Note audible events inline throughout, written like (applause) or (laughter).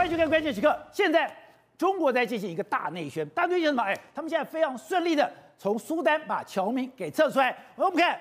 欢迎收看关键时刻。现在中国在进行一个大内宣，大内宣什么？哎，他们现在非常顺利的从苏丹把侨民给撤出来。我们看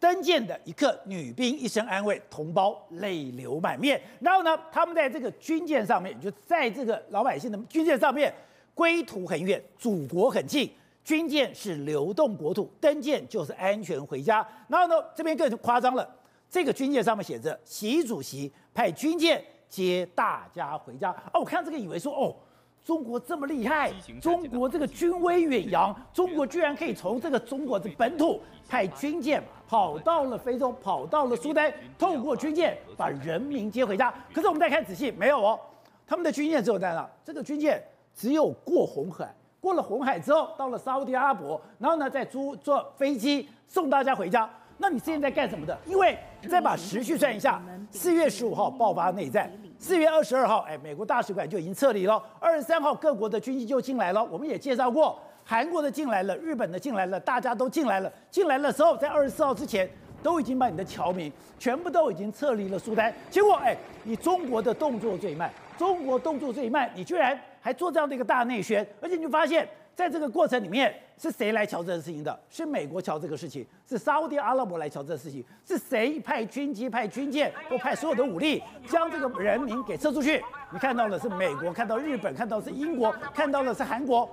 登舰的一刻，女兵一声安慰，同胞泪流满面。然后呢，他们在这个军舰上面，就在这个老百姓的军舰上面，归途很远，祖国很近。军舰是流动国土，登舰就是安全回家。然后呢，这边更夸张了，这个军舰上面写着“习主席派军舰接大家回家”。哦，我看这个以为说，哦，中国这么厉害，中国这个军威远扬，(laughs) 中国居然可以从这个中国的本土派军舰跑到了非洲，跑到了苏丹，透过军舰把人民接回家。可是我们再看仔细，没有哦，他们的军舰只有在哪？这个军舰只有过红海。过了红海之后，到了沙乌地阿拉伯，然后呢，再租坐飞机送大家回家。那你现在在干什么的？因为再把时序算一下，四月十五号爆发内战，四月二十二号，哎，美国大使馆就已经撤离了。二十三号，各国的军机就进来了。我们也介绍过，韩国的进来了，日本的进来了，大家都进来了。进来的时候，在二十四号之前，都已经把你的侨民全部都已经撤离了苏丹。结果，哎，你中国的动作最慢，中国动作最慢，你居然。还做这样的一个大内宣，而且你就发现，在这个过程里面，是谁来瞧这个事情的？是美国瞧这个事情，是沙乌地阿拉伯来瞧这个事情，是谁派军机、派军舰或派所有的武力，将这个人民给撤出去？你看到的是美国，看到日本，看到是英国，看到的是韩国，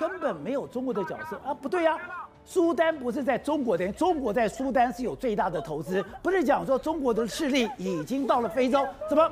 根本没有中国的角色啊！不对呀、苏丹不是在中国的，中国在苏丹是有最大的投资，不是讲说中国的势力已经到了非洲，怎么？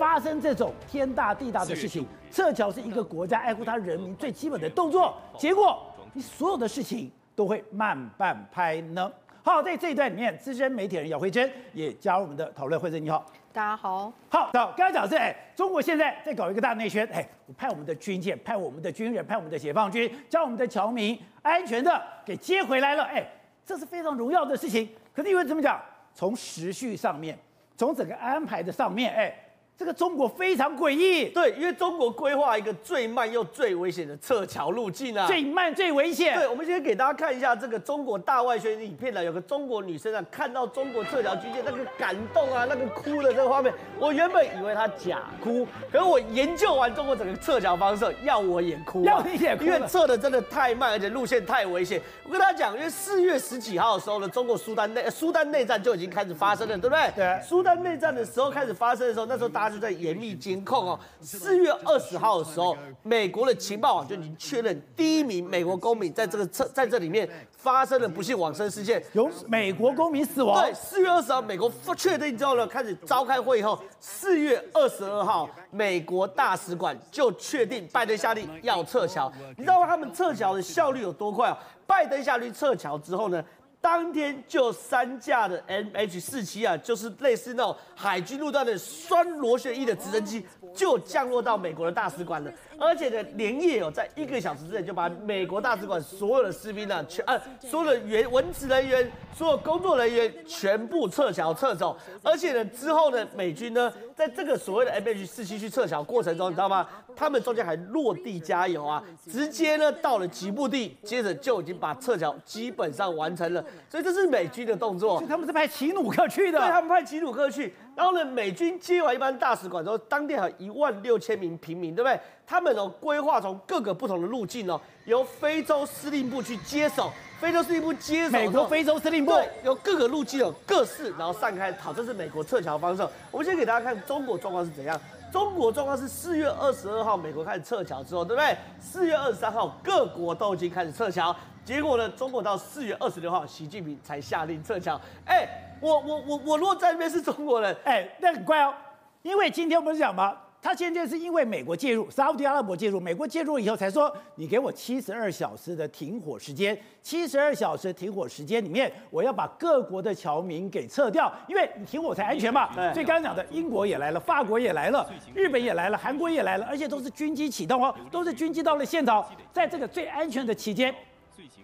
发生这种天大地大的事情，撤侨是一个国家爱护他人民最基本的动作。结果你所有的事情都会慢半拍呢。好，在这一段里面，资深媒体人姚慧珍也加入我们的讨论。慧珍你好，大家好。好，刚才讲的是，哎，中国现在在搞一个大内宣，哎，我派我们的军舰，派我们的军人，派我们的解放军，将我们的侨民安全的给接回来了，哎，这是非常荣耀的事情。可是因为怎么讲？从时序上面，从整个安排的上面，哎。这个中国非常诡异，对，因为中国规划一个最慢又最危险的撤侨路径啊，最慢最危险。对，我们先给大家看一下这个中国大外宣影片呢，有个中国女生啊，看到中国撤侨军舰那个感动啊，那个哭的这个画面，我原本以为她假哭，可是我研究完中国整个撤侨方式，要我也哭，要你也哭，因为撤的真的太慢，而且路线太危险。我跟大家讲，因为四月十几号的时候呢，中国苏丹内苏丹内战就已经开始发生了，对不对？对。苏丹内战的时候开始发生的时候，那时候大家。就在严密监控哦。四月二十号的时候，美国的情报网就已经确认，第一名美国公民在这个车在这里面发生了不幸往生事件，有美国公民死亡。对，四月二十号，美国确定之后呢，开始召开会议后，四月二十二号，美国大使馆就确定拜登下令要撤侨。你知道他们撤侨的效率有多快啊？拜登下令撤侨之后呢？当天就三架的 MH 四七啊，就是类似那种海军陆战的双螺旋翼的直升机，就降落到美国的大使馆了。而且呢，连夜哦，在一个小时之内就把美国大使馆所有的士兵呢，全啊，所有的员文职人员、所有工作人员全部撤侨撤走。而且呢，之后呢，美军呢，在这个所谓的 M H 四七去撤侨过程中，你知道吗？他们中间还落地加油啊，直接呢到了吉布地，接着就已经把撤侨基本上完成了。所以这是美军的动作，他们是派奇努克去的。对，他们派奇努克去，然后呢，美军接完一般大使馆之后，当地还有一万六千名平民，对不对？他们哦规划从各个不同的路径哦，由非洲司令部去接手，非洲司令部接手，美国非洲司令部，对，由各个路径有各式，然后散开跑，这是美国撤侨方式。我们先给大家看中国状况是怎样。中国状况是四月二十二号美国开始撤侨之后，对不对？四月二十三号各国都已经开始撤侨。结果呢？中国到四月二十六号，习近平才下令撤侨。哎，我我我我，如果在那边是中国人，哎，那很怪哦。因为今天我们讲嘛，他现在是因为美国介入，沙乌地阿拉伯介入，美国介入以后才说，你给我七十二小时的停火时间，七十二小时停火时间里面，我要把各国的侨民给撤掉，因为你停火才安全嘛。对。所以刚刚讲的，英国也来了，法国也来了，日本也来了，韩国也来了，而且都是军机启动哦，都是军机到了现场，在这个最安全的期间。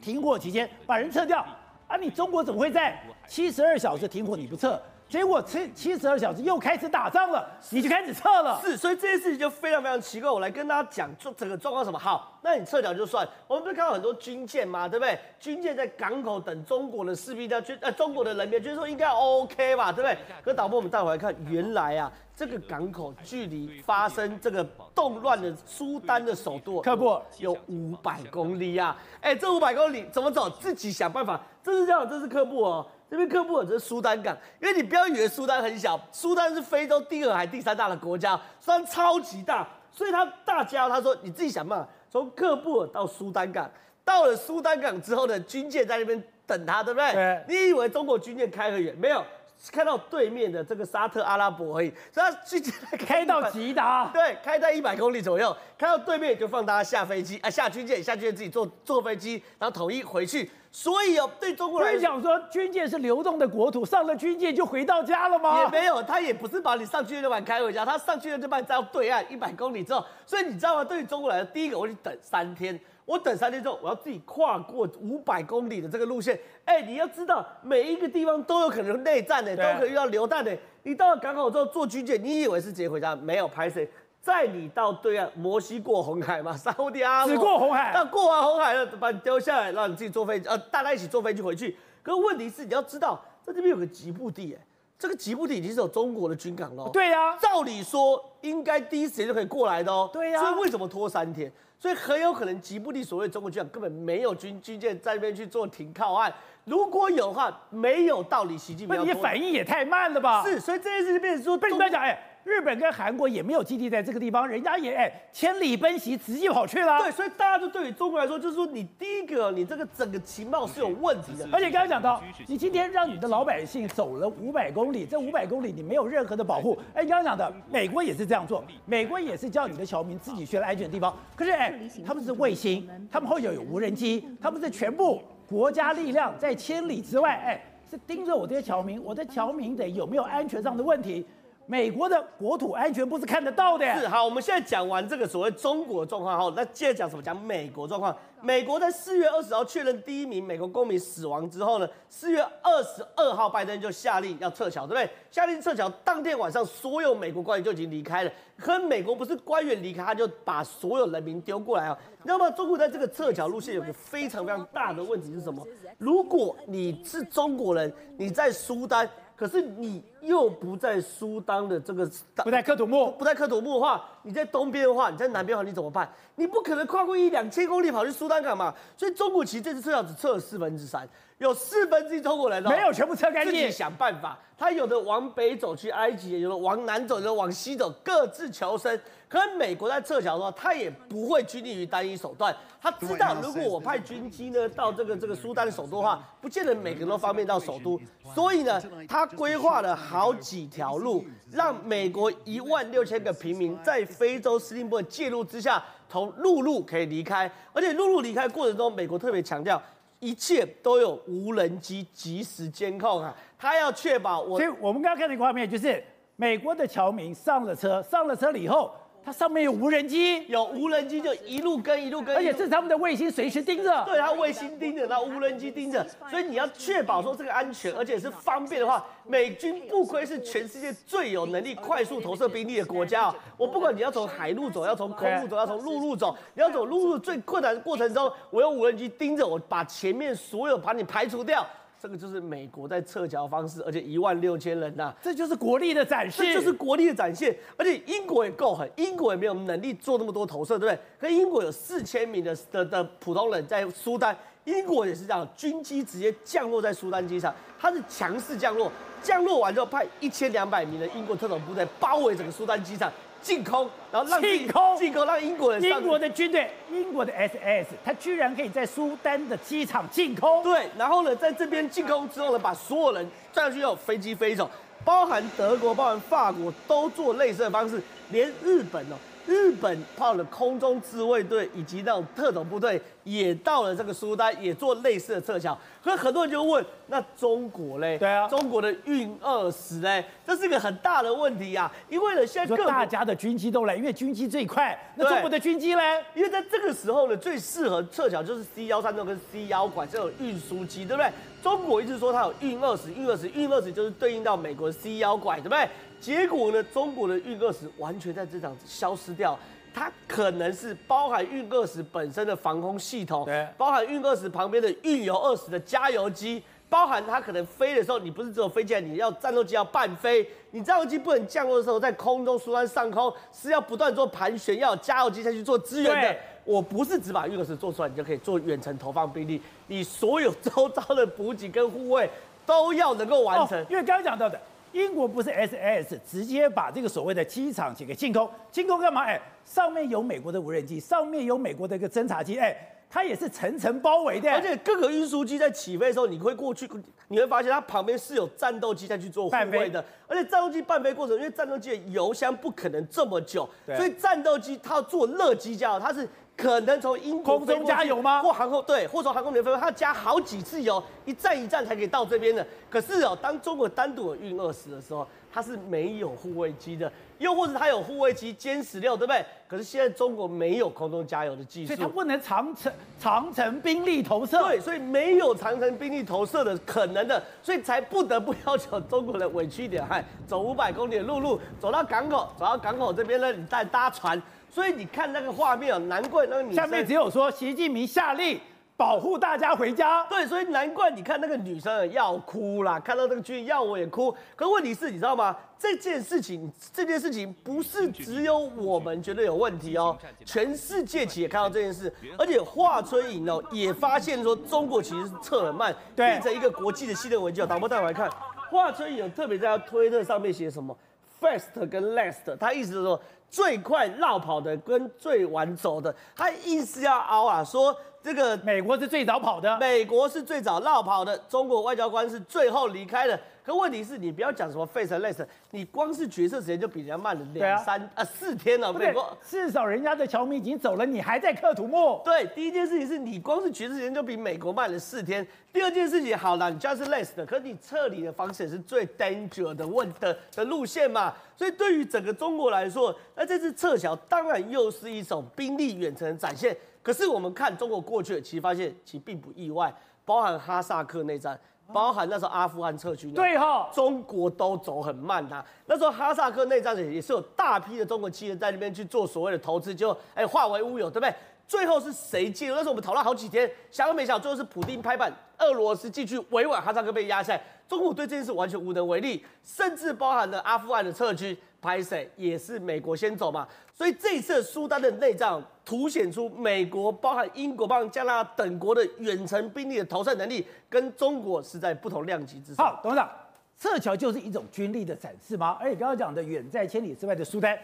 停火期间把人撤掉啊！你中国怎么会在七十二小时停火你不撤，结果七七十二小时又开始打仗了，你就开始撤了。是，所以这件事情就非常非常奇怪。我来跟大家讲，这整个状况什么？好，那你撤掉就算，我们不是看到很多军舰吗？对不对？军舰在港口等中国的士兵要去，呃，中国的人民，就是说应该 OK 吧，对不对？可导播，我们带回来看，原来啊，这个港口距离发生这个动乱的苏丹的首都喀布尔有五百公里啊！哎，这五百公里怎么走？自己想办法。这是这样，这是喀布尔。这边喀布尔这是苏丹港，因为你不要以为苏丹很小，苏丹是非洲第二还第三大的国家，虽然超级大，所以他大家他说你自己想办法，从喀布尔到苏丹港，到了苏丹港之后呢，军舰在那边等他，对不对？对。你以为中国军舰开很远？没有，开到对面的这个沙特阿拉伯而已，所以他军舰开到吉达，对，开在一百公里左右，开到对面就放大家下飞机啊，下军舰，下军舰自己坐坐飞机，然后统一回去。所以哦，对中国来讲，说军舰是流动的国土，上了军舰就回到家了吗？也没有，他也不是把你上军舰就把你开回家，他上军舰就把你载到对岸一百公里之后。所以你知道吗？对于中国来说，第一个我得等三天，我等三天之后，我要自己跨过五百公里的这个路线。哎，你要知道，每一个地方都有可能内战的，都可能遇到流弹的。你到了港口之后坐军舰，你以为是直接回家？没有，拍谁？在你到对岸，摩西过红海嘛，(laughs) 沙乌地阿拉，只过红海，那过完红海了，把你丢下来，让你自己坐飞机，呃，大家一起坐飞机回去。可是问题是，你要知道，在这边有个吉布地，哎，这个吉布地已经是有中国的军港了。对呀、啊，照理说应该第一时间就可以过来的哦。对呀、啊，所以为什么拖三天？所以很有可能吉布地所谓中国军港根本没有军军舰在那边去做停靠岸。如果有的话，没有道理，习近平。那你反应也太慢了吧？是，所以这件事情变成说，被你们讲，哎。日本跟韩国也没有基地在这个地方，人家也哎千里奔袭，直接跑去了。对，所以大家就对于中国来说，就是说你第一个，你这个整个情报是有问题的。而且刚刚讲到，你今天让你的老百姓走了五百公里，这五百公里你没有任何的保护。哎，刚刚讲的，美国也是这样做，美国也是叫你的侨民自己去安全的地方。可是哎，他们是卫星，他们后有有无人机，他们是全部国家力量在千里之外，哎，是盯着我这些侨民，我的侨民得有没有安全上的问题。美国的国土安全部是看得到的。是好，我们现在讲完这个所谓中国状况后，那接着讲什么？讲美国状况。美国在四月二十号确认第一名美国公民死亡之后呢，四月二十二号拜登就下令要撤侨，对不对？下令撤侨，当天晚上所有美国官员就已经离开了。可美国不是官员离开，他就把所有人民丢过来啊。那么？中国在这个撤侨路线有个非常非常大的问题是什么？如果你是中国人，你在苏丹。可是你又不在苏丹的这个，不在克土木，不在克土木的话，你在东边的话，你在南边的话，你怎么办？你不可能跨过一两千公里跑去苏丹港嘛。所以中国其实这次撤侨只撤了四分之三，有四分之一中国人没有全部撤干净，自己想办法。他有的往北走去埃及，有的往南走，有的往西走，各自求生。可是美国在撤侨的话，他也不会拘泥于单一手段。他知道，如果我派军机呢到这个这个苏丹的首都的话，(laughs) 不见得每个人都方便到首都。所以呢，他规划了好几条路，让美国一万六千个平民在非洲司令部的介入之下，从陆路可以离开。而且陆路离开过程中，美国特别强调，一切都有无人机及时监控啊，他要确保我。所以我们刚刚看那个画面，就是美国的侨民上了车，上了车了以后。它上面有无人机，有无人机就一路跟一路跟，而且这是他们的卫星随时盯着。对，它卫星盯着，然后无人机盯着，所以你要确保说这个安全，而且是方便的话，美军不愧是全世界最有能力快速投射兵力的国家啊！我不管你要从海路走，要从空路走，要从陆路走，你要走陆路最困难的过程中，我用无人机盯着，我把前面所有把你排除掉。这个就是美国在撤侨方式，而且一万六千人呐、啊，这就是国力的展现，这就是国力的展现。而且英国也够狠，英国也没有能力做那么多投射，对不对？可英国有四千名的的的普通人在苏丹，英国也是这样，军机直接降落在苏丹机场，它是强势降落，降落完之后派一千两百名的英国特种部队包围整个苏丹机场。进空，然后让进空，进空让英国人上。英国的军队，英国的 SS，他居然可以在苏丹的机场进空。对，然后呢，在这边进空之后呢，把所有人站上去，有飞机飞走，包含德国、包含法国都做类似的方式。连日本哦。日本炮的空中自卫队以及那种特种部队也到了这个苏丹，也做类似的撤侨。可是很多人就问，那中国嘞？对啊，中国的运二十嘞，这是一个很大的问题啊。因为呢，现在各大家的军机都来，因为军机最快。那中国的军机嘞？因为在这个时候呢，最适合撤侨就是 C 幺三六跟 C 幺拐这种运输机，对不对？中国一直说它有运二十，运二十，运二十就是对应到美国 C 幺拐，对不对？结果呢，中国的运二十完全在这场消失掉，它可能是包含运二十本身的防空系统，对，包含运二十旁边的运油二十的加油机，包含它可能飞的时候，你不是只有飞起来，你要战斗机要半飞，你战斗机不能降落的时候，在空中苏丹上空是要不断做盘旋，要有加油机下去做支援的。我不是只把运二十做出来，你就可以做远程投放兵力，你所有周遭的补给跟护卫都要能够完成。哦，因为刚刚讲到的。英国不是 SAS 直接把这个所谓的机场给进攻，进攻干嘛？哎，上面有美国的无人机，上面有美国的一个侦察机，哎，它也是层层包围的。而且各个运输机在起飞的时候，你会过去，你会发现它旁边是有战斗机在去做护卫的。而且战斗机半飞过程，因为战斗机的油箱不可能这么久，所以战斗机它要做热机加油，它是。可能从英国空中加油吗？或航空对，或从航空里面飞，它要加好几次油，一站一站才可以到这边的。可是哦，当中国单独有运二十的时候，它是没有护卫机的，又或者它有护卫机歼十六，对不对？可是现在中国没有空中加油的技术，所以它不能长城长城兵力投射。对，所以没有长城兵力投射的可能的，所以才不得不要求中国人委屈一点，嗨，走五百公里的陆路，走到港口，走到港口这边呢，你再搭船。所以你看那个画面啊，难怪那个女生下面只有说习近平下令保护大家回家。对，所以难怪你看那个女生要哭啦，看到这个剧要我也哭。可问题是，你知道吗？这件事情，这件事情不是只有我们觉得有问题哦，全世界其实也看到这件事，而且华春莹哦也发现说中国其实是撤很慢，变成一个国际的信任危机。导播带我来看，华春莹特别在他推特上面写什么，fast 跟 last，他意思是说。最快绕跑的跟最晚走的，他硬是要凹啊，说这个美国是最早跑的，美国是最早绕跑的，中国外交官是最后离开的。可问题是你不要讲什么 face less，你光是决策时间就比人家慢了两三啊，啊四天了。美国至少人家的侨民已经走了，你还在刻土木。对，第一件事情是你光是决策时间就比美国慢了四天。第二件事情，好了，你就是 less 的，可是你撤离的方式也是最 danger 的问的的路线嘛。所以对于整个中国来说，那这次撤侨当然又是一种兵力远程的展现。可是我们看中国过去，其实发现其实并不意外，包含哈萨克内战。包含那时候阿富汗撤军，对哈，中国都走很慢呐、啊。那时候哈萨克内战也是有大批的中国企业在那边去做所谓的投资，就哎化为乌有，对不对？最后是谁介入？那时候我们讨论好几天，想都没想，最后是普丁拍板，俄罗斯进去委婉，哈萨克被压下来，中国对这件事完全无能为力，甚至包含了阿富汗的撤军。拍谁也是美国先走嘛，所以这一次苏丹的内战凸显出美国、包含英国、包含加拿大等国的远程兵力的投射能力，跟中国是在不同量级之上。好，董事长，撤侨就是一种军力的展示吗？而且刚刚讲的远在千里之外的苏丹，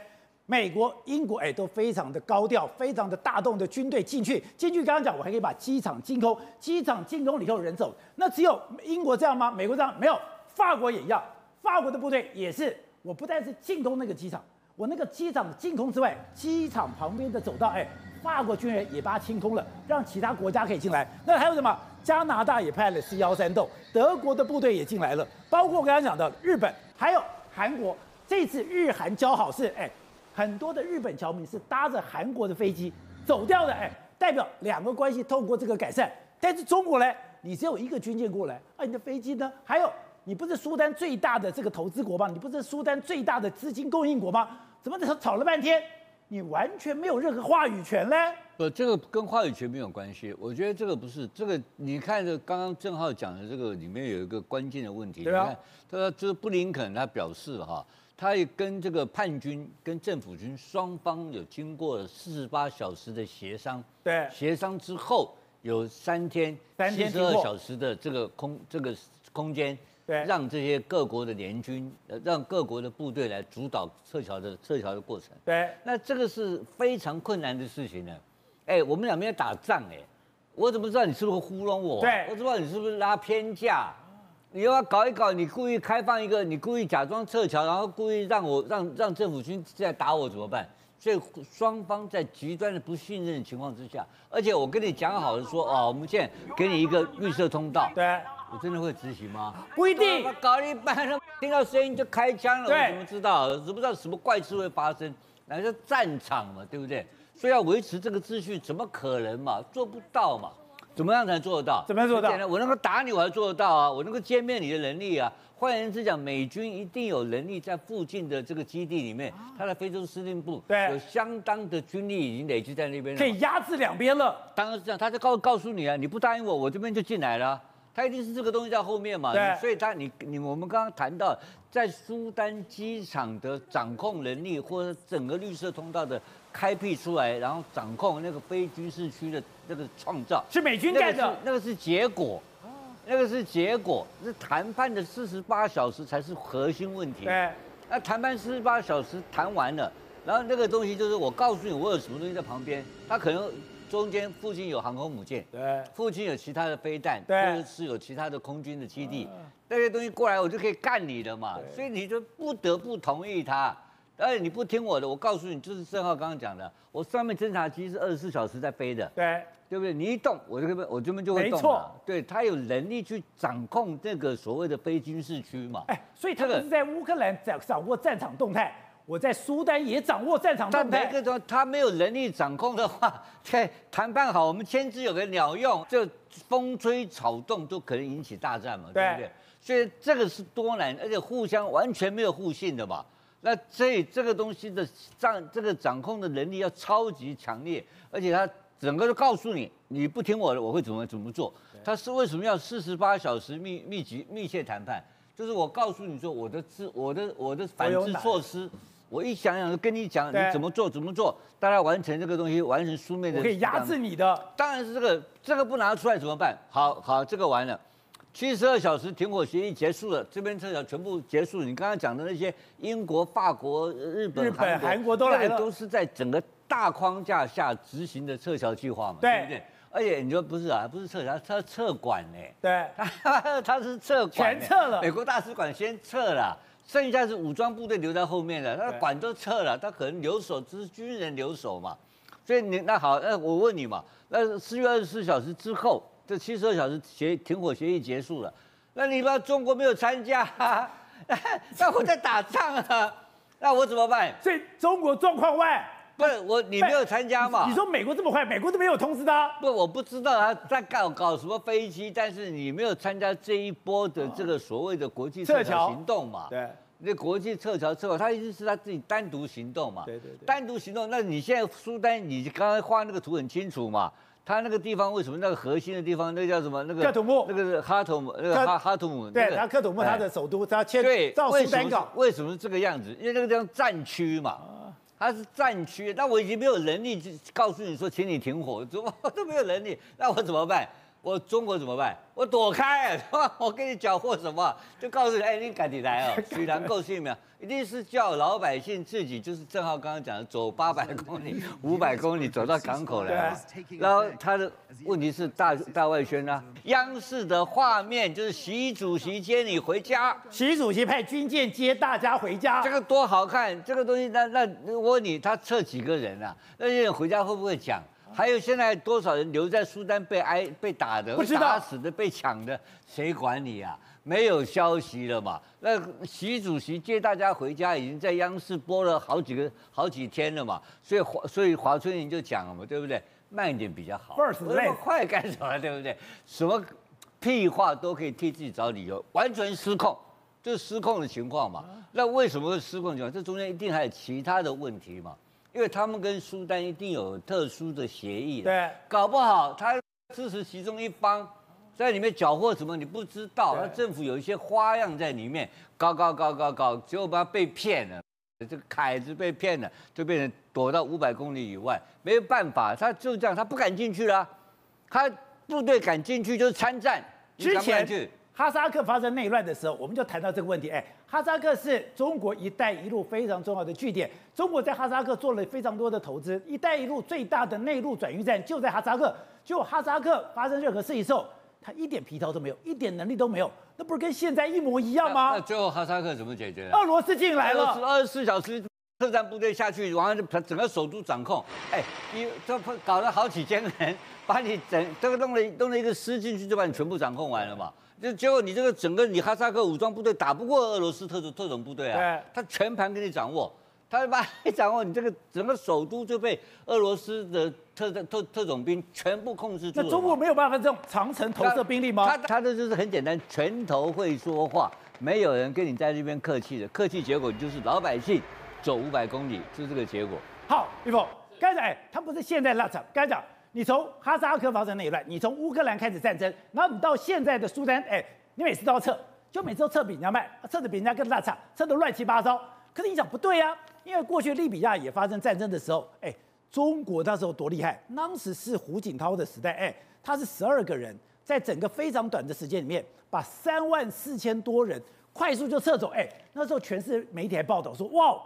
美国、英国哎都非常的高调，非常的大动的军队进去。进去刚刚讲，我还可以把机场进攻，机场进攻以后人走，那只有英国这样吗？美国这样没有，法国也一样，法国的部队也是。我不但是进攻那个机场，我那个机场的进攻之外，机场旁边的走道，哎，法国军人也把它清空了，让其他国家可以进来。那还有什么？加拿大也派了 C 幺三栋，德国的部队也进来了，包括我刚才讲的日本，还有韩国。这次日韩交好是，哎，很多的日本侨民是搭着韩国的飞机走掉的，哎，代表两个关系透过这个改善。但是中国呢，你只有一个军舰过来，啊，你的飞机呢？还有。你不是苏丹最大的这个投资国吗？你不是苏丹最大的资金供应国吗？怎么吵吵了半天，你完全没有任何话语权呢？不，这个跟话语权没有关系。我觉得这个不是这个。你看，这刚刚郑浩讲的这个里面有一个关键的问题。对啊。你看，他说就是布林肯他表示哈，他也跟这个叛军跟政府军双方有经过四十八小时的协商。对。协商之后有三天七十二小时的这个空这个空间。对，让这些各国的联军，呃，让各国的部队来主导撤侨的撤侨的过程。对，那这个是非常困难的事情呢。哎，我们两边打仗，哎，我怎么知道你是不是糊弄我？对，我怎么知道你是不是拉偏架？你要搞一搞，你故意开放一个，你故意假装撤侨，然后故意让我让让政府军在打我怎么办？所以双方在极端的不信任的情况之下，而且我跟你讲好了说，哦，我们现在给你一个绿色通道，对，我真的会执行吗？不一定，搞一半，听到声音就开枪了，对我怎么知道？我怎么知道什么怪事会发生？那是战场嘛，对不对？所以要维持这个秩序，怎么可能嘛？做不到嘛？怎么样才做得到？怎么样做得到？我能够打你，我还做得到啊！我能够歼灭你的能力啊！换言之讲，美军一定有能力在附近的这个基地里面，他的非洲司令部对有相当的军力已经累积在那边了，可以压制两边了。当然是这样，他就告告诉你啊，你不答应我，我这边就进来了。他一定是这个东西在后面嘛，对，所以他你你我们刚刚谈到在苏丹机场的掌控能力，或者整个绿色通道的开辟出来，然后掌控那个非军事区的那个创造，是美军干的，那个是结果，那个是结果，是谈判的四十八小时才是核心问题。对，那谈判四十八小时谈完了，然后那个东西就是我告诉你，我有什么东西在旁边，他可能。中间附近有航空母舰，对，附近有其他的飞弹，对，或者是有其他的空军的基地，那些东西过来我就可以干你的嘛，所以你就不得不同意他，而且你不听我的，我告诉你，就是正浩刚刚讲的，我上面侦察机是二十四小时在飞的，对，对不对？你一动，我这边我这边就会动，没错，对，他有能力去掌控这个所谓的非军事区嘛，哎，所以他们是在乌克兰掌掌握战场动态。我在苏丹也掌握战场动态，但每个都他没有能力掌控的话，在谈判好，我们签字有个鸟用，就风吹草动都可能引起大战嘛，对，对不对？所以这个是多难，而且互相完全没有互信的嘛。那所以这个东西的掌这个掌控的能力要超级强烈，而且他整个都告诉你，你不听我的，我会怎么怎么做。他是为什么要四十八小时密密集密切谈判？就是我告诉你说我的制我的我的反制措施。我一想想就跟你讲，你怎么做怎么做，大家完成这个东西，完成书面的。我可以压制你的。当然是这个，这个不拿出来怎么办？好好，这个完了，七十二小时停火协议结束了，这边撤侨全部结束。你刚刚讲的那些英国、法国、日本、日本、韩国都来了，都是在整个大框架下执行的撤侨计划嘛，对，对不对？而且你说不是啊，不是撤侨，他撤馆呢？对，他 (laughs) 他是撤馆，全撤了，美国大使馆先撤了。剩下是武装部队留在后面的，他管都撤了，他可能留守，只是军人留守嘛。所以你那好，那我问你嘛，那四月二十四小时之后，这七十二小时协停火协议结束了，那你把中国没有参加，(laughs) 那我在打仗啊，那我怎么办？所以中国状况外，不是我你没有参加嘛？你说美国这么坏，美国都没有通知他？不，我不知道他在搞搞什么飞机，但是你没有参加这一波的这个所谓的国际撤侨行动嘛？对。那国际撤侨撤侨，他意思是他自己单独行动嘛？对对对，单独行动。那你现在苏丹，你刚才画那个图很清楚嘛？他那个地方为什么那个核心的地方，那叫什么？那个克土木，那个是哈土姆，那个哈哈土姆。对，他克土穆他的首都，他迁对到苏丹港。为什么是这个样子？因为那个地方战区嘛，它是战区。那我已经没有能力去告诉你说，请你停火，怎么 (laughs) 都没有能力，那我怎么办？我中国怎么办？我躲开，我跟你搅和什么？就告诉你，哎，你赶紧来哦，许南够信没有？一定是叫老百姓自己，就是正好刚刚讲的，走八百公里、五百公里走到港口来。然后他的问题是大大外宣啊，央视的画面就是习主席接你回家，习主席派军舰接大家回家，这个多好看！这个东西，那那我问你，他撤几个人啊？那些人回家会不会讲？还有现在多少人留在苏丹被挨被打的，被打死的，被抢的，谁管你啊？没有消息了嘛？那习主席接大家回家，已经在央视播了好几个好几天了嘛？所以华所以华春莹就讲了嘛，对不对？慢一点比较好。那么快干什么？对不对？什么屁话都可以替自己找理由，完全失控，就是失控的情况嘛。那为什么会失控的情况？这中间一定还有其他的问题嘛？因为他们跟苏丹一定有特殊的协议，对，搞不好他支持其中一方，在里面缴获什么你不知道，那政府有一些花样在里面，搞搞搞搞搞，结果把他被骗了，这个凯子被骗了，就变成躲到五百公里以外，没有办法，他就这样，他不敢进去了，他部队敢进去就是参战，之前。哈萨克发生内乱的时候，我们就谈到这个问题。哎，哈萨克是中国“一带一路”非常重要的据点，中国在哈萨克做了非常多的投资，“一带一路”最大的内陆转运站就在哈萨克。就哈萨克发生任何事情的时候，他一点皮条都没有，一点能力都没有，那不是跟现在一模一样吗？那，那最后哈萨克怎么解决？俄罗斯进来了，二十四小时特战部队下去，完了整个首都掌控。哎，你这搞了好几千人，把你整这个弄了弄了一个师进去，就把你全部掌控完了嘛？就结果你这个整个你哈萨克武装部队打不过俄罗斯特种特种部队啊，对他全盘给你掌握。他把一掌握，你这个整个首都就被俄罗斯的特特特种兵全部控制住了。那中国没有办法这种长程投射兵力吗？他他的就是很简单，拳头会说话，没有人跟你在这边客气的，客气结果就是老百姓走五百公里，就是这个结果。好，玉凤，刚才他不是现在拉长，刚才讲你从哈萨克发生内乱，你从乌克兰开始战争，然后你到现在的苏丹，哎，你每次都要撤，就每次都撤比人家慢，撤的比人家更大差，撤的乱七八糟。可是你讲不对、啊。因为过去利比亚也发生战争的时候，哎，中国那时候多厉害，当时是胡锦涛的时代，哎，他是十二个人，在整个非常短的时间里面，把三万四千多人快速就撤走，哎，那时候全是媒体还报道说，哇。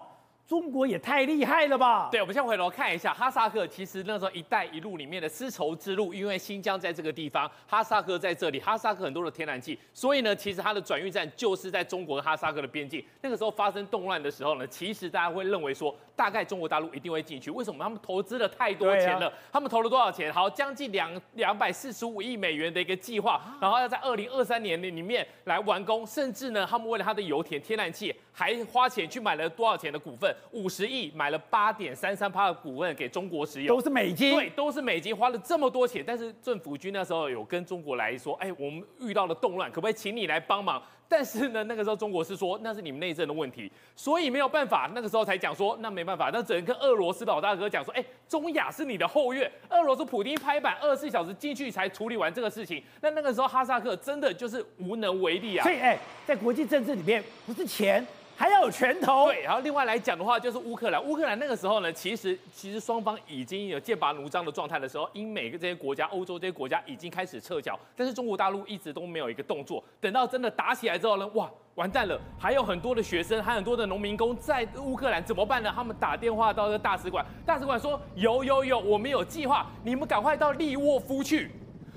中国也太厉害了吧！对，我们先回头看一下哈萨克。其实那时候“一带一路”里面的丝绸之路，因为新疆在这个地方，哈萨克在这里，哈萨克很多的天然气，所以呢，其实它的转运站就是在中国和哈萨克的边境。那个时候发生动乱的时候呢，其实大家会认为说，大概中国大陆一定会进去。为什么？他们投资了太多钱了。啊、他们投了多少钱？好，将近两两百四十五亿美元的一个计划，然后要在二零二三年里里面来完工。甚至呢，他们为了他的油田、天然气，还花钱去买了多少钱的股份？五十亿买了八点三三趴的股份给中国石油，都是美金。对，都是美金，花了这么多钱。但是政府军那时候有跟中国来说，哎，我们遇到了动乱，可不可以请你来帮忙？但是呢，那个时候中国是说那是你们内政的问题，所以没有办法。那个时候才讲说那没办法，那只能跟俄罗斯老大哥讲说，哎，中亚是你的后院。俄罗斯普丁拍板，二十四小时进去才处理完这个事情。那那个时候哈萨克真的就是无能为力啊。所以哎，在国际政治里面，不是钱。还要有拳头。对，然后另外来讲的话，就是乌克兰。乌克兰那个时候呢，其实其实双方已经有剑拔弩张的状态的时候，英美这些国家、欧洲这些国家已经开始撤侨，但是中国大陆一直都没有一个动作。等到真的打起来之后呢，哇，完蛋了！还有很多的学生，还有很多的农民工在乌克兰怎么办呢？他们打电话到这个大使馆，大使馆说有有有，我们有计划，你们赶快到利沃夫去。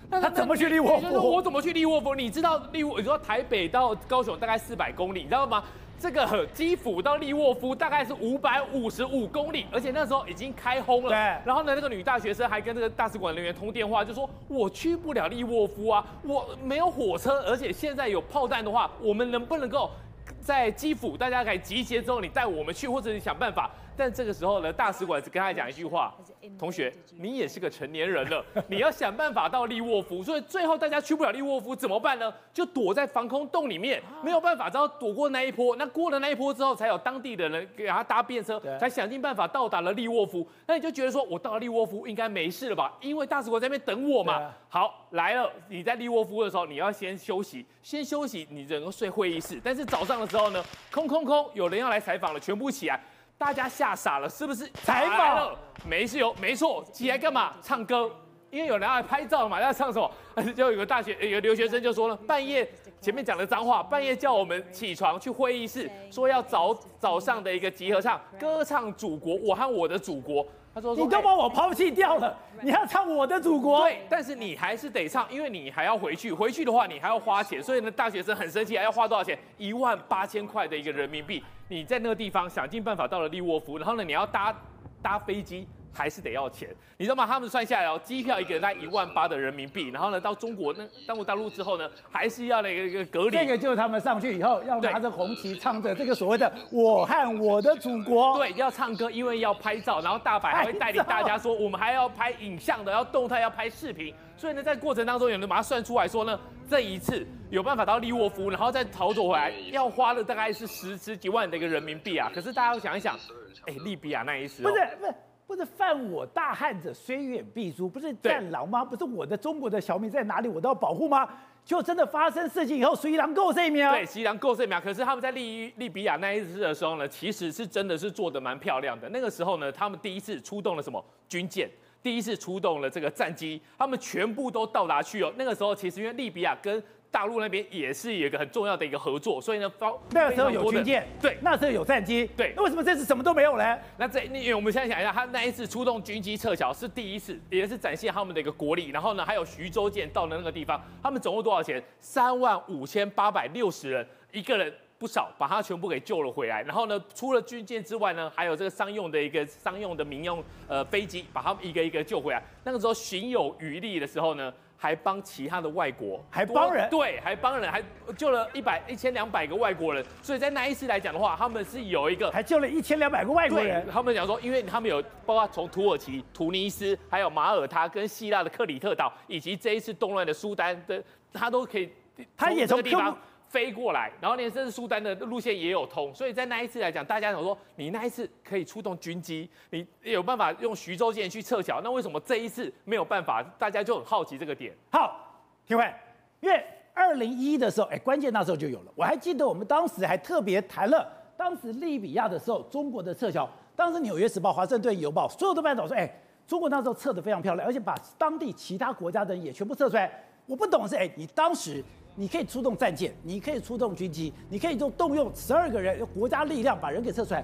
那他怎么去利沃夫？我怎么去利沃夫？你知道利沃？你说台北到高雄大概四百公里，你知道吗？这个基辅到利沃夫大概是五百五十五公里，而且那时候已经开轰了。对。然后呢，那个女大学生还跟这个大使馆人员通电话，就说：“我去不了利沃夫啊，我没有火车，而且现在有炮弹的话，我们能不能够在基辅大家可以集结之后，你带我们去，或者你想办法？”但这个时候呢，大使馆只跟他讲一句话：“同学，你也是个成年人了，(laughs) 你要想办法到利沃夫。”所以最后大家去不了利沃夫怎么办呢？就躲在防空洞里面，没有办法，只好躲过那一波。那过了那一波之后，才有当地的人给他搭便车，才想尽办法到达了利沃夫。那你就觉得说，我到了利沃夫应该没事了吧？因为大使馆在那边等我嘛。好，来了，你在利沃夫的时候，你要先休息，先休息，你只能睡会议室。但是早上的时候呢，空空空，有人要来采访了，全部起来。大家吓傻了，是不是？采访了，没事有，没错，起来干嘛？唱歌，因为有人要来拍照嘛，要唱什么？(laughs) 就有个大学，有个留学生就说了，半夜前面讲的脏话，半夜叫我们起床去会议室，说要早早上的一个集合唱，歌唱祖国，我和我的祖国。他说，说：“你都把我抛弃掉了，你还要唱我的祖国？对，但是你还是得唱，因为你还要回去，回去的话你还要花钱，所以呢，大学生很生气，还要花多少钱？一万八千块的一个人民币。你在那个地方想尽办法到了利沃夫，然后呢，你要搭搭飞机。”还是得要钱，你知道吗？他们算下来哦，机票一个人在一万八的人民币，然后呢，到中国那中国大陆之后呢，还是要那个一个隔离。这个就是他们上去以后要拿着红旗，唱着这个所谓的“我和我的祖国”。对，要唱歌，因为要拍照，然后大白还会带领大家说，我们还要拍影像的，要动态，要拍视频。所以呢，在过程当中，有人把它算出来说呢，这一次有办法到利沃夫，然后再逃走回来，要花了大概是十十几万的一个人民币啊。可是大家要想一想，哎，利比亚那一时、哦、不是不是。不是犯我大汉者，虽远必诛，不是战狼吗？不是我的中国的小米在哪里，我都要保护吗？就真的发生事情以后，谁人够这一秒？对，谁人够这一秒？可是他们在利利比亚那一次的时候呢，其实是真的是做的蛮漂亮的。那个时候呢，他们第一次出动了什么军舰？第一次出动了这个战机，他们全部都到达去哦。那个时候其实因为利比亚跟大陆那边也是有一个很重要的一个合作，所以呢，那个时候有军舰，对，那时候有战机，对，那为什么这次什么都没有呢？那这，因为我们现在想一下，他那一次出动军机撤侨是第一次，也是展现他们的一个国力。然后呢，还有徐州舰到了那个地方，他们总共多少钱？三万五千八百六十人，一个人不少，把他全部给救了回来。然后呢，除了军舰之外呢，还有这个商用的一个商用的民用呃飞机，把他们一个一个救回来。那个时候行有余力的时候呢，还帮其他的外国，还帮人，对，还帮人，还救了一百一千两百个外国人。所以在那一次来讲的话，他们是有一个，还救了一千两百个外国人。他们讲说，因为他们有包括从土耳其、突尼斯，还有马耳他跟希腊的克里特岛，以及这一次动乱的苏丹的，他都可以，他也从这个地方。飞过来，然后连甚至苏丹的路线也有通，所以在那一次来讲，大家想说，你那一次可以出动军机，你有办法用徐州舰去撤侨，那为什么这一次没有办法？大家就很好奇这个点。好，各位，因为二零一的时候，哎，关键那时候就有了。我还记得我们当时还特别谈了，当时利比亚的时候，中国的撤侨，当时《纽约时报》、《华盛顿邮报》所有的报道说，哎，中国那时候撤的非常漂亮，而且把当地其他国家的人也全部撤出来。我不懂是，哎，你当时。你可以出动战舰，你可以出动军机，你可以动动用十二个人，用国家力量把人给撤出来。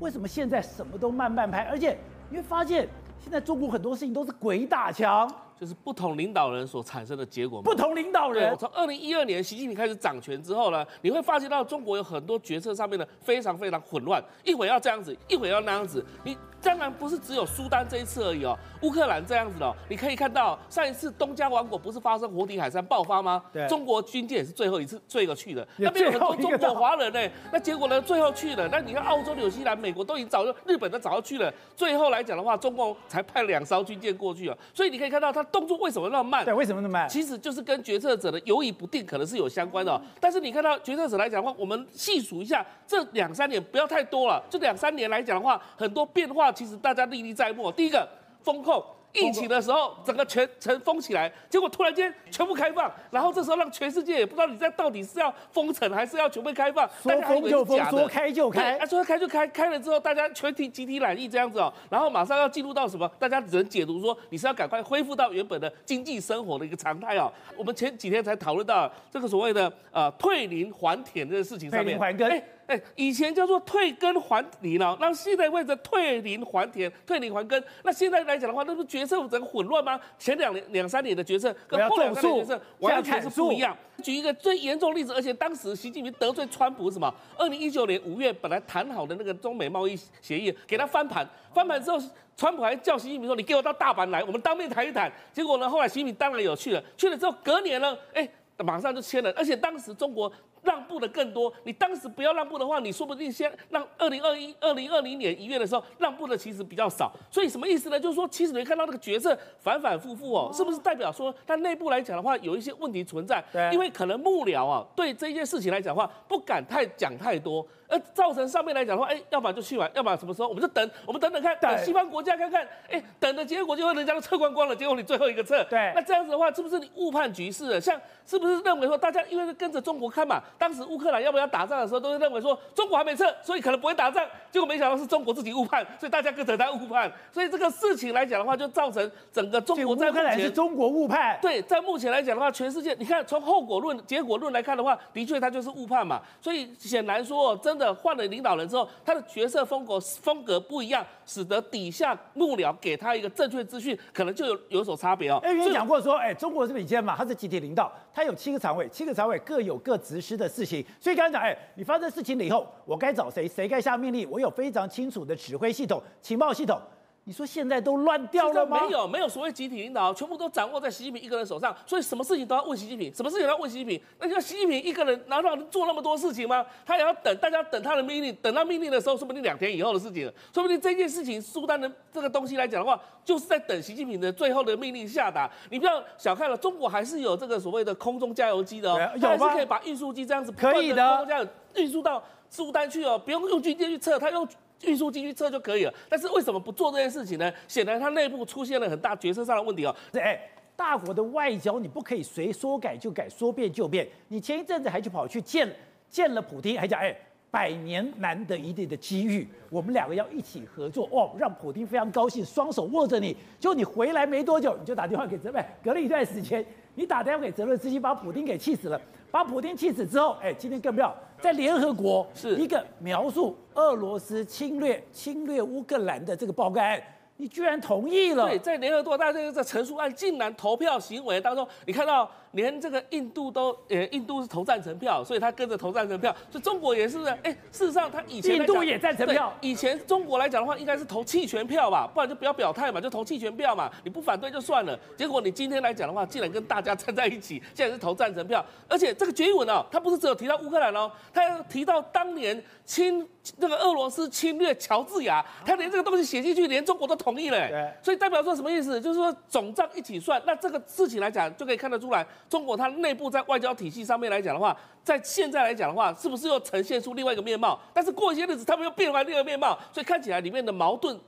为什么现在什么都慢慢拍？而且你会发现，现在中国很多事情都是鬼打墙，就是不同领导人所产生的结果。不同领导人，从二零一二年习近平开始掌权之后呢，你会发现到中国有很多决策上面的非常非常混乱，一会要这样子，一会要那样子，你。当然不是只有苏丹这一次而已哦，乌克兰这样子的，你可以看到上一次东加王国不是发生活体海山爆发吗？对，中国军舰也是最后一次最后去的，那边有很多中国华人呢，那结果呢最后去了，那你看澳洲、纽西兰、美国都已经早就，日本都早就去了，最后来讲的话，中共才派两艘军舰过去啊，所以你可以看到他动作为什么那么慢？对，为什么那么慢？其实就是跟决策者的犹豫不定可能是有相关的哦。但是你看到决策者来讲的话，我们细数一下这两三年不要太多了，这两三年来讲的话，很多变化其实大家历历。在目，第一个封控，疫情的时候，整个全城封起来，结果突然间全部开放，然后这时候让全世界也不知道你在到底是要封城还是要全部开放，说封就封，说开就开，啊，说开就开，开了之后大家全体集体染疫这样子哦，然后马上要进入到什么？大家只能解读说你是要赶快恢复到原本的经济生活的一个常态哦。我们前几天才讨论到这个所谓的呃退零还田这个事情上面，退林还耕。哎，以前叫做退耕还林哦，那现在为着退林还田、退林还耕，那现在来讲的话，那不决策整个混乱吗？前两年、两三年的决策跟后两三年的决策完全是不一样。举一个最严重的例子，而且当时习近平得罪川普什么？二零一九年五月本来谈好的那个中美贸易协议，给他翻盘，翻盘之后，川普还叫习近平说：“你给我到大阪来，我们当面谈一谈。”结果呢，后来习近平当然有去了，去了之后隔年呢，哎，马上就签了，而且当时中国。让步的更多，你当时不要让步的话，你说不定先让二零二一、二零二零年一月的时候让步的其实比较少，所以什么意思呢？就是说，其实你看到那个决策反反复复哦，是不是代表说它内部来讲的话有一些问题存在？对，因为可能幕僚啊对这件事情来讲的话不敢太讲太多。而造成上面来讲的话，哎，要不然就去玩，要不然什么时候我们就等，我们等等看，等西方国家看看，哎，等的结果就会人家都测光光了，结果你最后一个测，对，那这样子的话，是不是你误判局势了？像是不是认为说大家因为是跟着中国看嘛，当时乌克兰要不要打仗的时候，都是认为说中国还没撤，所以可能不会打仗，结果没想到是中国自己误判，所以大家跟着他误判，所以这个事情来讲的话，就造成整个中国在目前是中国误判，对，在目前来讲的话，全世界你看从后果论、结果论来看的话，的确他就是误判嘛，所以显然说真的换了领导人之后，他的决策风格风格不一样，使得底下幕僚给他一个正确资讯，可能就有有所差别哦。哎，你讲过说，哎，中国是比肩嘛，他是集体领导，他有七个常委，七个常委各有各职司的事情，所以刚才讲，哎，你发生事情了以后，我该找谁，谁该下命令，我有非常清楚的指挥系统、情报系统。你说现在都乱掉了吗？没有，没有所谓集体领导，全部都掌握在习近平一个人手上，所以什么事情都要问习近平，什么事情都要问习近平。那就习近平一个人能让人做那么多事情吗？他也要等，大家等他的命令，等到命令的时候，说不定两天以后的事情了，说不定这件事情苏丹的这个东西来讲的话，就是在等习近平的最后的命令下达。你不要小看了，中国还是有这个所谓的空中加油机的哦，有还是可以把运输机这样子可以的，空中加油运输到苏丹去哦，不用用军舰去测，他用。运输进去撤就可以了，但是为什么不做这件事情呢？显然它内部出现了很大决策上的问题哦。哎，大国的外交你不可以随说改就改，说变就变。你前一阵子还去跑去见见了普丁，还讲哎，百年难得一遇的机遇，我们两个要一起合作哦，让普丁非常高兴，双手握着你。就你回来没多久，你就打电话给泽连，隔了一段时间，你打电话给泽连斯基，把普丁给气死了。把普京气死之后，哎，今天更妙，在联合国是一个描述俄罗斯侵略侵略乌克兰的这个报告案。你居然同意了？对，在联合国大这个陈述案竟然投票行为当中，你看到连这个印度都，呃，印度是投赞成票，所以他跟着投赞成票。所以中国也是，哎，事实上他以前印度也赞成票。以前中国来讲的话，应该是投弃权票吧，不然就不要表态嘛，就投弃权票嘛，你不反对就算了。结果你今天来讲的话，竟然跟大家站在一起，现在是投赞成票，而且这个决议文哦，他不是只有提到乌克兰哦，他要提到当年侵那个俄罗斯侵略乔治亚，他连这个东西写进去，连中国都同意了。对，所以代表说什么意思？就是说总账一起算，那这个事情来讲就可以看得出来，中国它内部在外交体系上面来讲的话，在现在来讲的话，是不是又呈现出另外一个面貌？但是过一些日子，他们又变回另外一个面貌，所以看起来里面的矛盾，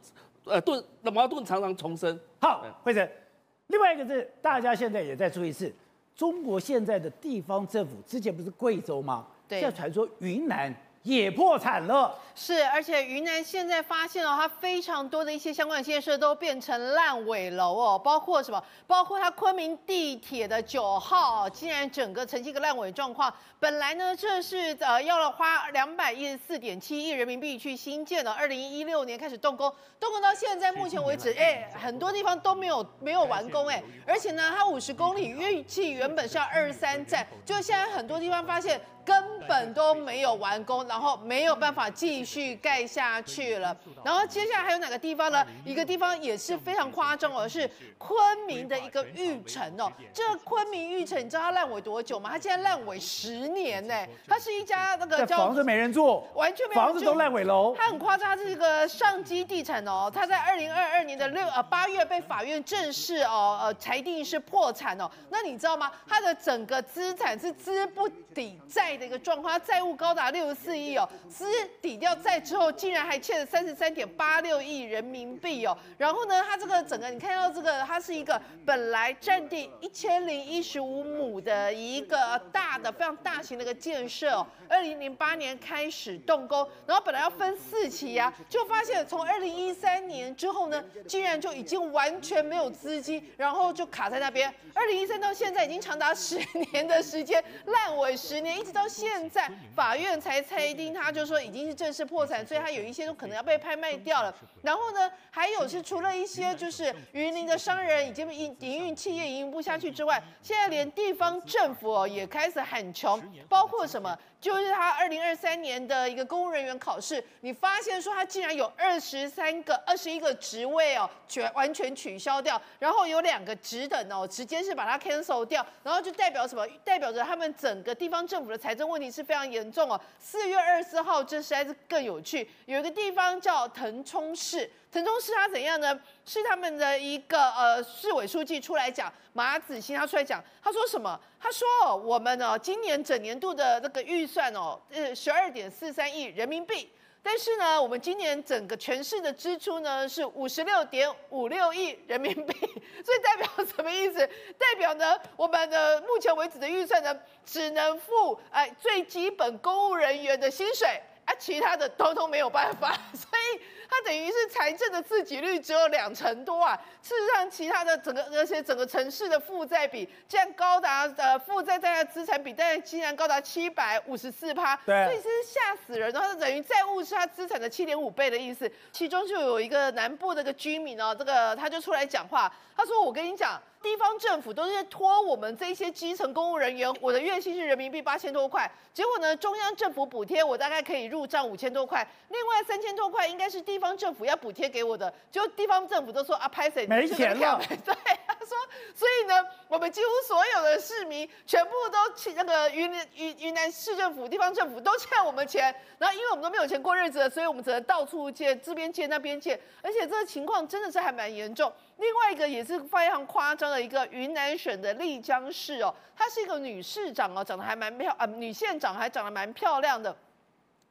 呃，盾的矛盾常常重生。好，慧成，另外一个是大家现在也在注意是，中国现在的地方政府之前不是贵州吗？对，现在传说云南。也破产了，是，而且云南现在发现了，它非常多的一些相关建设都变成烂尾楼哦，包括什么？包括它昆明地铁的九号，竟然整个呈现一个烂尾状况。本来呢，这是呃要了花两百一十四点七亿人民币去新建的，二零一六年开始动工，动工到现在目前为止，哎，很多地方都没有没有完工哎，而且呢，它五十公里预计原本是要二十三站，就现在很多地方发现。根本都没有完工，然后没有办法继续盖下去了。然后接下来还有哪个地方呢？一个地方也是非常夸张哦，是昆明的一个玉城哦。这个昆明玉城，你知道它烂尾多久吗？它现在烂尾十年呢。它是一家那个叫房子没人住，完全没人住，房子都烂尾楼。它很夸张，它是一个上基地产哦。它在二零二二年的六呃八月被法院正式哦呃裁定是破产哦。那你知道吗？它的整个资产是资不抵债。的一个状况，债务高达六十四亿哦，资抵掉债之后，竟然还欠了三十三点八六亿人民币哦。然后呢，它这个整个你看到这个，它是一个本来占地一千零一十五亩的一个大的非常大型的一个建设哦。二零零八年开始动工，然后本来要分四期呀、啊，就发现从二零一三年之后呢，竟然就已经完全没有资金，然后就卡在那边。二零一三到现在已经长达十年的时间，烂尾十年，一直到。现在法院才裁定，他就说已经是正式破产，所以他有一些都可能要被拍卖掉了。然后呢，还有是除了一些就是云林的商人已经营营运企业营运不下去之外，现在连地方政府哦也开始很穷，包括什么？就是他二零二三年的一个公务人员考试，你发现说他竟然有二十三个、二十一个职位哦，全完全取消掉，然后有两个职等哦，直接是把它 cancel 掉，然后就代表什么？代表着他们整个地方政府的财政问题是非常严重哦。四月二十四号，这实在是更有趣，有一个地方叫腾冲市。腾冲市他怎样呢？是他们的一个呃市委书记出来讲，马子兴他出来讲，他说什么？他说我们呢今年整年度的那个预算哦，呃十二点四三亿人民币，但是呢我们今年整个全市的支出呢是五十六点五六亿人民币，(laughs) 所以代表什么意思？代表呢我们的目前为止的预算呢只能付哎最基本公务人员的薪水。啊，其他的通通没有办法，(laughs) 所以它等于是财政的自给率只有两成多啊。事实上，其他的整个而且整个城市的负债比竟然高达呃负债占资产比，但竟然高达七百五十四趴，对，所以是吓死人。然后等于债务是他资产的七点五倍的意思。其中就有一个南部的个居民哦，这个他就出来讲话，他说：“我跟你讲。”地方政府都是拖我们这些基层公务人员，我的月薪是人民币八千多块，结果呢，中央政府补贴我大概可以入账五千多块，另外三千多块应该是地方政府要补贴给我的，结果地方政府都说啊，拍谁没钱了，(laughs) 对，他说，所以呢，我们几乎所有的市民全部都欠那个云云云南市政府、地方政府都欠我们钱，然后因为我们都没有钱过日子了，所以我们只能到处借，这边借那边借，而且这个情况真的是还蛮严重。另外一个也是非常夸张的一个云南省的丽江市哦，她是一个女市长哦，长得还蛮漂啊，女县长还长得蛮漂亮的。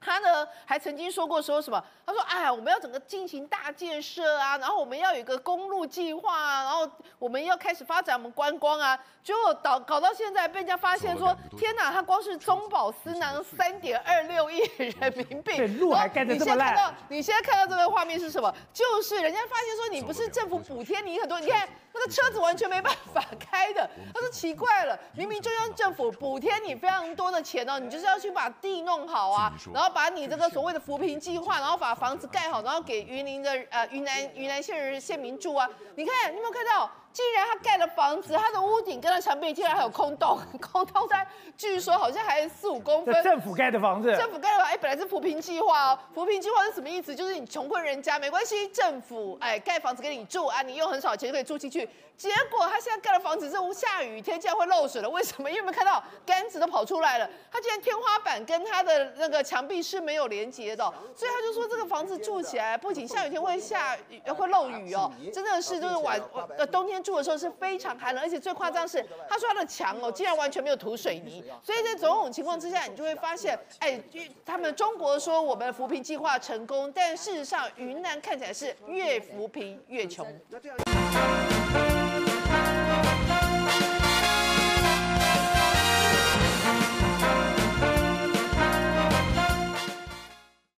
他呢还曾经说过说什么？他说：“哎呀，我们要整个进行大建设啊，然后我们要有一个公路计划啊，然后我们要开始发展我们观光啊。”结果搞搞到现在被人家发现说：“天哪，他光是中饱私囊三点二六亿人民币，路还盖得这么烂。”你现在看到这个画面是什么？就是人家发现说你不是政府补贴你很多，你看那个车子完全没办法开的。(laughs) 他说奇怪了，明明中央政府补贴你非常多的钱哦，你就是要去把地弄好啊，然后把你这个所谓的扶贫计划，然后把房子盖好，然后给云林的呃云南云南县人县民住啊！你看，你有没有看到？竟然他盖了房子，他的屋顶跟他墙壁竟然还有空洞，(laughs) 空洞在据说好像还四五公分。政府盖的房子，政府盖的房子，哎，本来是扶贫计划哦，扶贫计划是什么意思？就是你穷困人家没关系，政府哎盖房子给你住啊，你用很少钱就可以住进去。结果他现在盖的房子是下雨天竟然会漏水了，为什么？因为看到杆子都跑出来了，他竟然天花板跟他的那个墙壁是没有连接的，所以他就说这个房子住起来不仅下雨天会下雨会漏雨哦，(laughs) 真的是就是晚呃冬天住的时候是非常寒冷，而且最夸张是他说他的墙哦竟然完全没有涂水泥，所以在种种情况之下，你就会发现，哎，他们中国说我们的扶贫计划成功，但事实上云南看起来是越扶贫越穷。